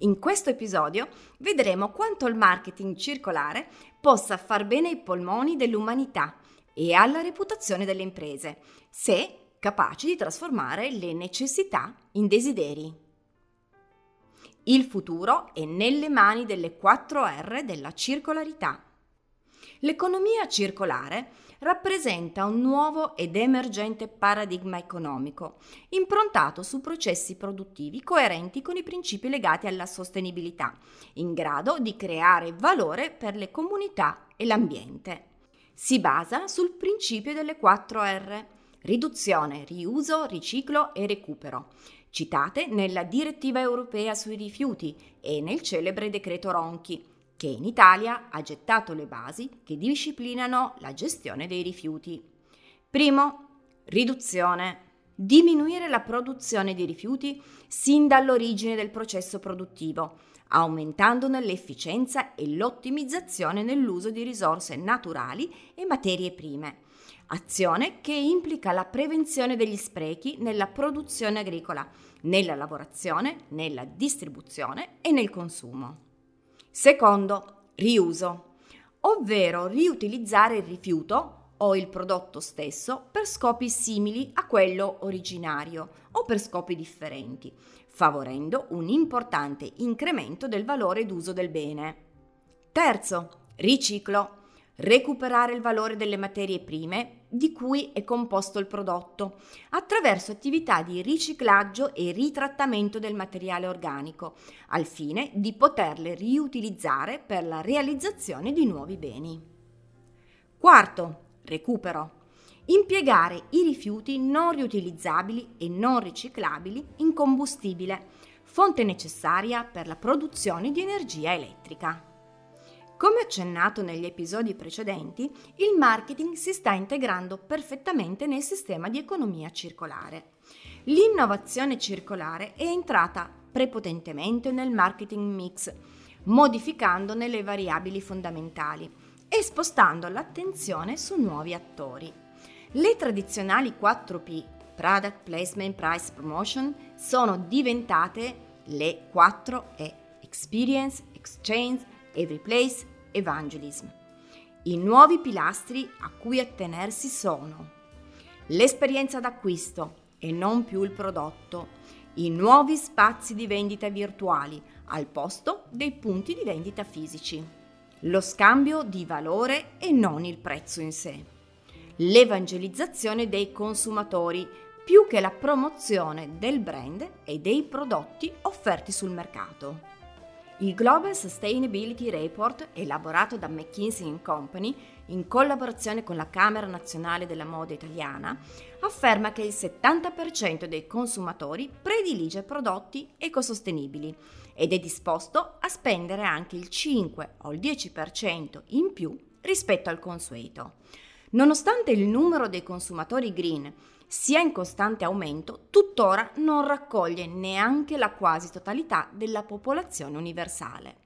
In questo episodio vedremo quanto il marketing circolare possa far bene ai polmoni dell'umanità e alla reputazione delle imprese, se capaci di trasformare le necessità in desideri. Il futuro è nelle mani delle 4 R della circolarità. L'economia circolare rappresenta un nuovo ed emergente paradigma economico, improntato su processi produttivi coerenti con i principi legati alla sostenibilità, in grado di creare valore per le comunità e l'ambiente. Si basa sul principio delle 4 R, riduzione, riuso, riciclo e recupero, citate nella direttiva europea sui rifiuti e nel celebre decreto Ronchi, che in Italia ha gettato le basi che disciplinano la gestione dei rifiuti. Primo, riduzione. Diminuire la produzione di rifiuti sin dall'origine del processo produttivo, aumentandone l'efficienza e l'ottimizzazione nell'uso di risorse naturali e materie prime. Azione che implica la prevenzione degli sprechi nella produzione agricola, nella lavorazione, nella distribuzione e nel consumo. Secondo, riuso, ovvero riutilizzare il rifiuto o il prodotto stesso per scopi simili a quello originario o per scopi differenti, favorendo un importante incremento del valore d'uso del bene. Terzo, riciclo recuperare il valore delle materie prime di cui è composto il prodotto, attraverso attività di riciclaggio e ritrattamento del materiale organico, al fine di poterle riutilizzare per la realizzazione di nuovi beni. Quarto, recupero. Impiegare i rifiuti non riutilizzabili e non riciclabili in combustibile, fonte necessaria per la produzione di energia elettrica. Come accennato negli episodi precedenti, il marketing si sta integrando perfettamente nel sistema di economia circolare. L'innovazione circolare è entrata prepotentemente nel marketing mix, modificandone le variabili fondamentali e spostando l'attenzione su nuovi attori. Le tradizionali 4P, Product Placement, Price Promotion, sono diventate le 4E, Experience, Exchange, Every Place, Evangelism. I nuovi pilastri a cui attenersi sono l'esperienza d'acquisto e non più il prodotto, i nuovi spazi di vendita virtuali al posto dei punti di vendita fisici, lo scambio di valore e non il prezzo in sé, l'evangelizzazione dei consumatori più che la promozione del brand e dei prodotti offerti sul mercato. Il Global Sustainability Report, elaborato da McKinsey Company in collaborazione con la Camera Nazionale della Moda Italiana, afferma che il 70% dei consumatori predilige prodotti ecosostenibili ed è disposto a spendere anche il 5 o il 10% in più rispetto al consueto. Nonostante il numero dei consumatori green sia in costante aumento, tuttora non raccoglie neanche la quasi totalità della popolazione universale.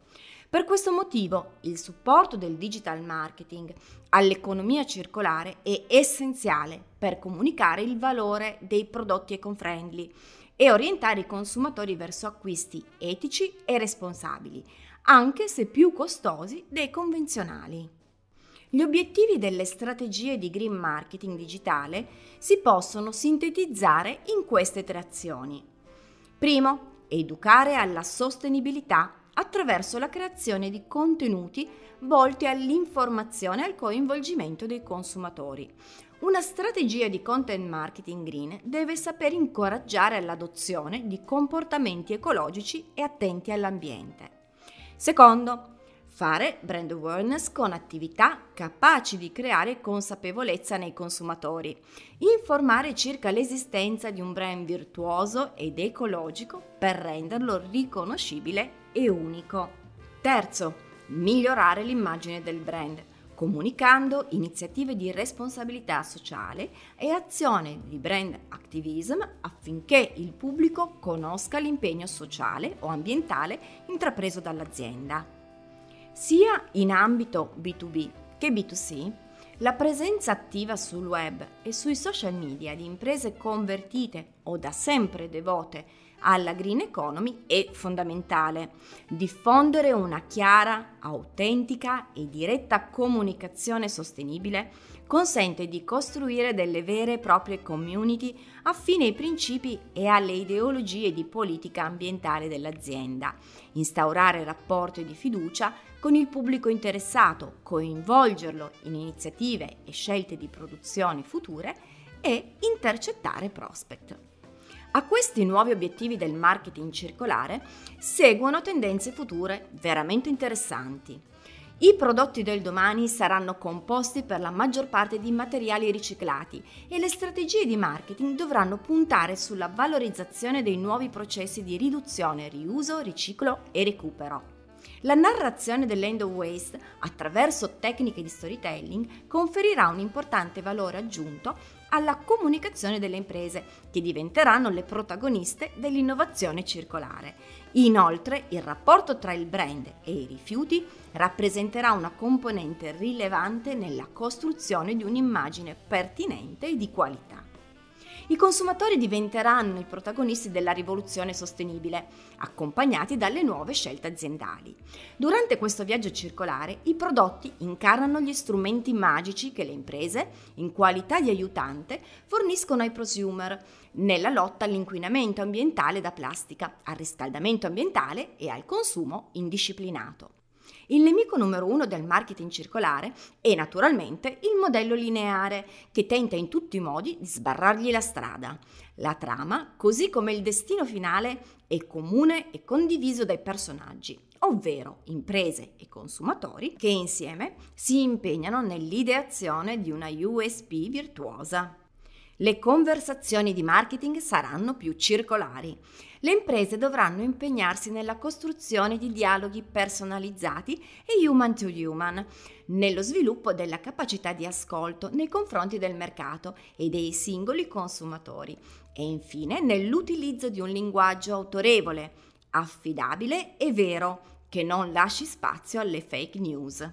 Per questo motivo il supporto del digital marketing all'economia circolare è essenziale per comunicare il valore dei prodotti eco-friendly e orientare i consumatori verso acquisti etici e responsabili, anche se più costosi dei convenzionali. Gli obiettivi delle strategie di green marketing digitale si possono sintetizzare in queste tre azioni. Primo, educare alla sostenibilità attraverso la creazione di contenuti volti all'informazione e al coinvolgimento dei consumatori. Una strategia di content marketing green deve saper incoraggiare all'adozione di comportamenti ecologici e attenti all'ambiente. Secondo, Fare brand awareness con attività capaci di creare consapevolezza nei consumatori. Informare circa l'esistenza di un brand virtuoso ed ecologico per renderlo riconoscibile e unico. Terzo, migliorare l'immagine del brand, comunicando iniziative di responsabilità sociale e azione di brand activism affinché il pubblico conosca l'impegno sociale o ambientale intrapreso dall'azienda. Sia in ambito B2B che B2C, la presenza attiva sul web e sui social media di imprese convertite o da sempre devote alla green economy è fondamentale. Diffondere una chiara, autentica e diretta comunicazione sostenibile consente di costruire delle vere e proprie community affine ai principi e alle ideologie di politica ambientale dell'azienda, instaurare rapporti di fiducia con il pubblico interessato, coinvolgerlo in iniziative e scelte di produzioni future e intercettare prospect. A questi nuovi obiettivi del marketing circolare seguono tendenze future veramente interessanti. I prodotti del domani saranno composti per la maggior parte di materiali riciclati e le strategie di marketing dovranno puntare sulla valorizzazione dei nuovi processi di riduzione, riuso, riciclo e recupero. La narrazione dell'end of waste attraverso tecniche di storytelling conferirà un importante valore aggiunto alla comunicazione delle imprese, che diventeranno le protagoniste dell'innovazione circolare. Inoltre, il rapporto tra il brand e i rifiuti rappresenterà una componente rilevante nella costruzione di un'immagine pertinente e di qualità. I consumatori diventeranno i protagonisti della rivoluzione sostenibile, accompagnati dalle nuove scelte aziendali. Durante questo viaggio circolare, i prodotti incarnano gli strumenti magici che le imprese, in qualità di aiutante, forniscono ai prosumer nella lotta all'inquinamento ambientale da plastica, al riscaldamento ambientale e al consumo indisciplinato. Il nemico numero uno del marketing circolare è naturalmente il modello lineare, che tenta in tutti i modi di sbarrargli la strada. La trama, così come il destino finale, è comune e condiviso dai personaggi, ovvero imprese e consumatori che insieme si impegnano nell'ideazione di una USP virtuosa. Le conversazioni di marketing saranno più circolari. Le imprese dovranno impegnarsi nella costruzione di dialoghi personalizzati e human to human, nello sviluppo della capacità di ascolto nei confronti del mercato e dei singoli consumatori e infine nell'utilizzo di un linguaggio autorevole, affidabile e vero, che non lasci spazio alle fake news.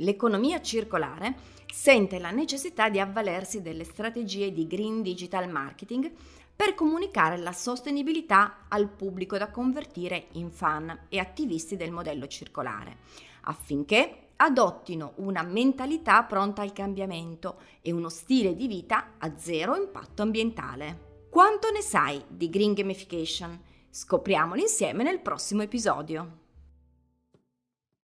L'economia circolare sente la necessità di avvalersi delle strategie di green digital marketing per comunicare la sostenibilità al pubblico da convertire in fan e attivisti del modello circolare, affinché adottino una mentalità pronta al cambiamento e uno stile di vita a zero impatto ambientale. Quanto ne sai di Green Gamification? Scopriamolo insieme nel prossimo episodio.